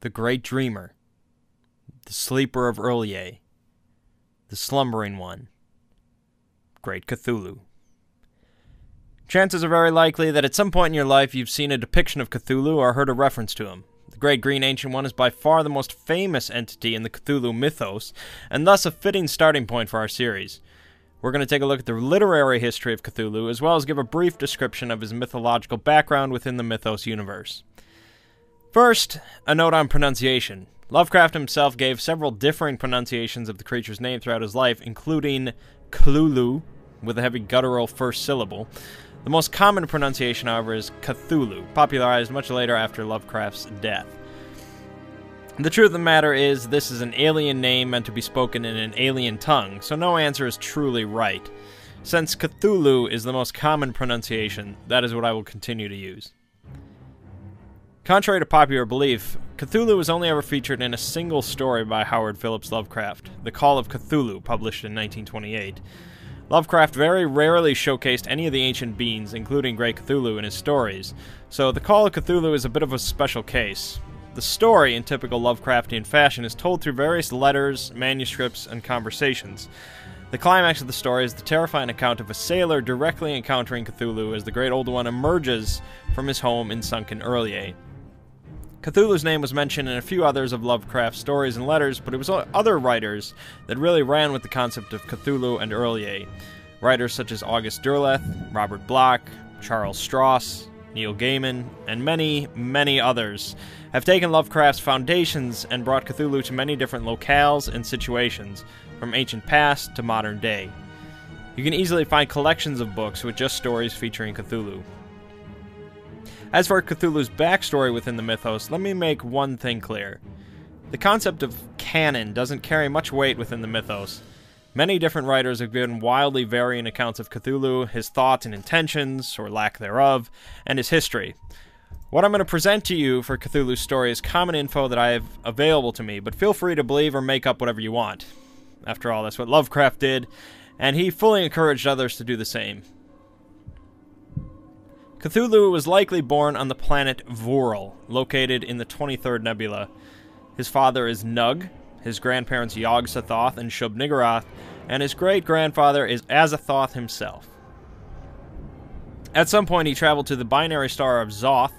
the Great Dreamer, the Sleeper of R'lyeh, the Slumbering One, Great Cthulhu. Chances are very likely that at some point in your life you've seen a depiction of Cthulhu or heard a reference to him. The Great Green Ancient One is by far the most famous entity in the Cthulhu mythos, and thus a fitting starting point for our series. We're going to take a look at the literary history of Cthulhu, as well as give a brief description of his mythological background within the mythos universe. First, a note on pronunciation. Lovecraft himself gave several differing pronunciations of the creature's name throughout his life, including Cthulhu, with a heavy guttural first syllable, the most common pronunciation, however, is Cthulhu, popularized much later after Lovecraft's death. The truth of the matter is, this is an alien name meant to be spoken in an alien tongue, so no answer is truly right. Since Cthulhu is the most common pronunciation, that is what I will continue to use. Contrary to popular belief, Cthulhu was only ever featured in a single story by Howard Phillips Lovecraft, The Call of Cthulhu, published in 1928. Lovecraft very rarely showcased any of the ancient beings, including Great Cthulhu, in his stories, so The Call of Cthulhu is a bit of a special case. The story, in typical Lovecraftian fashion, is told through various letters, manuscripts, and conversations. The climax of the story is the terrifying account of a sailor directly encountering Cthulhu as the Great Old One emerges from his home in sunken R'lyeh. Cthulhu's name was mentioned in a few others of Lovecraft's stories and letters, but it was other writers that really ran with the concept of Cthulhu and R'lyeh. Writers such as August Derleth, Robert Bloch, Charles Stross, Neil Gaiman, and many, many others have taken Lovecraft's foundations and brought Cthulhu to many different locales and situations, from ancient past to modern day. You can easily find collections of books with just stories featuring Cthulhu. As for Cthulhu's backstory within the mythos, let me make one thing clear. The concept of canon doesn't carry much weight within the mythos. Many different writers have given wildly varying accounts of Cthulhu, his thoughts and intentions, or lack thereof, and his history. What I'm going to present to you for Cthulhu's story is common info that I have available to me, but feel free to believe or make up whatever you want. After all, that's what Lovecraft did, and he fully encouraged others to do the same. Cthulhu was likely born on the planet Vhoorl, located in the 23rd Nebula. His father is Nug, his grandparents Yog-Sothoth and Shub-Niggurath, and his great grandfather is Azathoth himself. At some point, he traveled to the binary star of Xoth,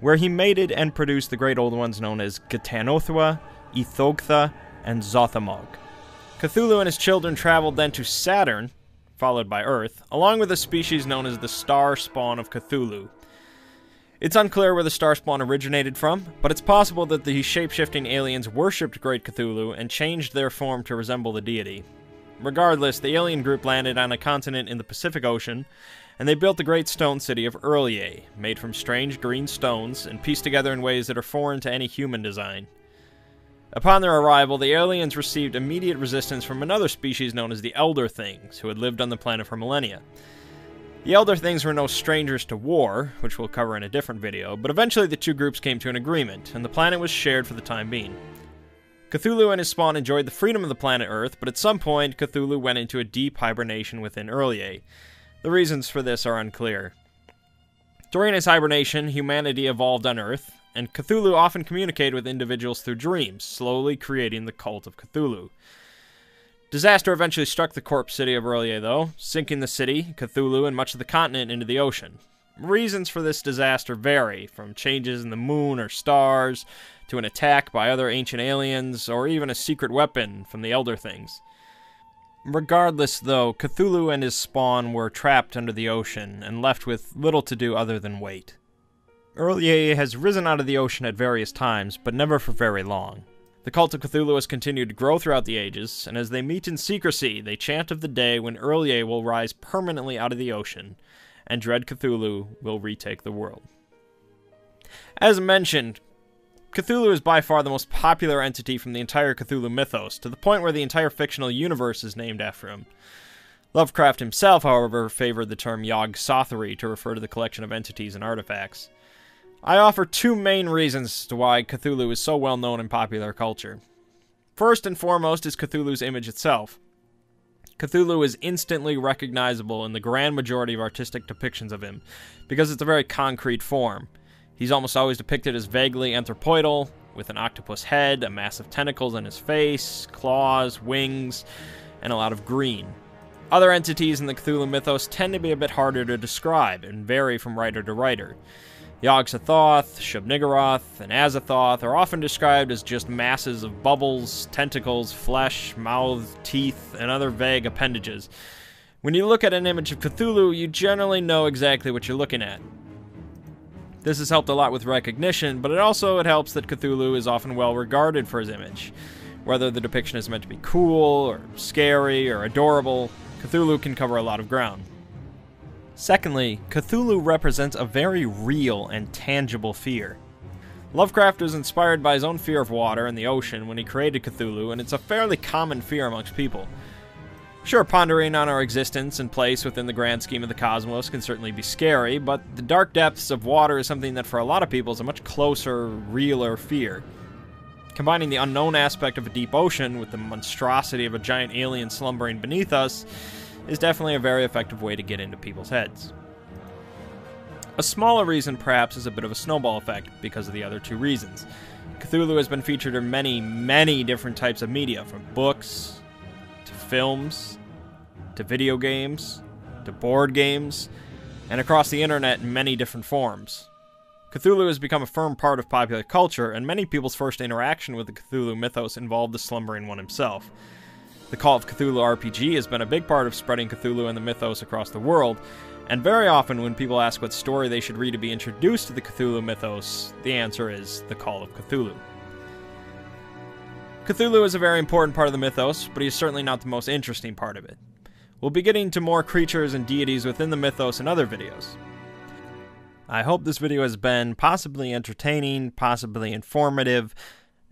where he mated and produced the great old ones known as Ghatanothoa, Ythogtha, and Zoth-Ommog. Cthulhu and his children traveled then to Saturn, followed by Earth, along with a species known as the star spawn of Cthulhu. It's unclear where the star spawn originated from, but it's possible that the shape-shifting aliens worshipped Great Cthulhu and changed their form to resemble the deity. Regardless, the alien group landed on a continent in the Pacific Ocean, and they built the great stone city of R'lyeh, made from strange green stones and pieced together in ways that are foreign to any human design. Upon their arrival, the aliens received immediate resistance from another species known as the Elder Things, who had lived on the planet for millennia. The Elder Things were no strangers to war, which we'll cover in a different video, but eventually the two groups came to an agreement, and the planet was shared for the time being. Cthulhu and his spawn enjoyed the freedom of the planet Earth, but at some point, Cthulhu went into a deep hibernation within R'lyeh. The reasons for this are unclear. During his hibernation, humanity evolved on Earth, and Cthulhu often communicated with individuals through dreams, slowly creating the cult of Cthulhu. Disaster eventually struck the corpse city of R'lyeh, though, sinking the city, Cthulhu, and much of the continent into the ocean. Reasons for this disaster vary, from changes in the moon or stars, to an attack by other ancient aliens, or even a secret weapon from the Elder Things. Regardless, though, Cthulhu and his spawn were trapped under the ocean and left with little to do other than wait. R'lyeh has risen out of the ocean at various times, but never for very long. The cult of Cthulhu has continued to grow throughout the ages, and as they meet in secrecy, they chant of the day when R'lyeh will rise permanently out of the ocean, and Dread Cthulhu will retake the world. As mentioned, Cthulhu is by far the most popular entity from the entire Cthulhu mythos, to the point where the entire fictional universe is named after him. Lovecraft himself, however, favored the term Yog-Sothothery to refer to the collection of entities and artifacts. I offer two main reasons to why Cthulhu is so well known in popular culture. First and foremost is Cthulhu's image itself. Cthulhu is instantly recognizable in the grand majority of artistic depictions of him, because it's a very concrete form. He's almost always depicted as vaguely anthropoidal, with an octopus head, a mass of tentacles in his face, claws, wings, and a lot of green. Other entities in the Cthulhu mythos tend to be a bit harder to describe and vary from writer to writer. Yog-Sothoth, Shub-Niggurath, and Azathoth are often described as just masses of bubbles, tentacles, flesh, mouth, teeth, and other vague appendages. When you look at an image of Cthulhu, you generally know exactly what you're looking at. This has helped a lot with recognition, but it also it helps that Cthulhu is often well regarded for his image. Whether the depiction is meant to be cool, or scary, or adorable, Cthulhu can cover a lot of ground. Secondly, Cthulhu represents a very real and tangible fear. Lovecraft was inspired by his own fear of water and the ocean when he created Cthulhu, and it's a fairly common fear amongst people. Sure, pondering on our existence and place within the grand scheme of the cosmos can certainly be scary, but the dark depths of water is something that for a lot of people is a much closer, realer fear. Combining the unknown aspect of a deep ocean with the monstrosity of a giant alien slumbering beneath us is definitely a very effective way to get into people's heads. A smaller reason, perhaps, is a bit of a snowball effect because of the other two reasons. Cthulhu has been featured in many, many different types of media, from books, to films, to video games, to board games, and across the internet in many different forms. Cthulhu has become a firm part of popular culture, and many people's first interaction with the Cthulhu mythos involved the slumbering one himself. The Call of Cthulhu RPG has been a big part of spreading Cthulhu and the mythos across the world, and very often when people ask what story they should read to be introduced to the Cthulhu mythos, the answer is The Call of Cthulhu. Cthulhu is a very important part of the mythos, but he's certainly not the most interesting part of it. We'll be getting to more creatures and deities within the mythos in other videos. I hope this video has been possibly entertaining, possibly informative,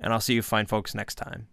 and I'll see you fine folks next time.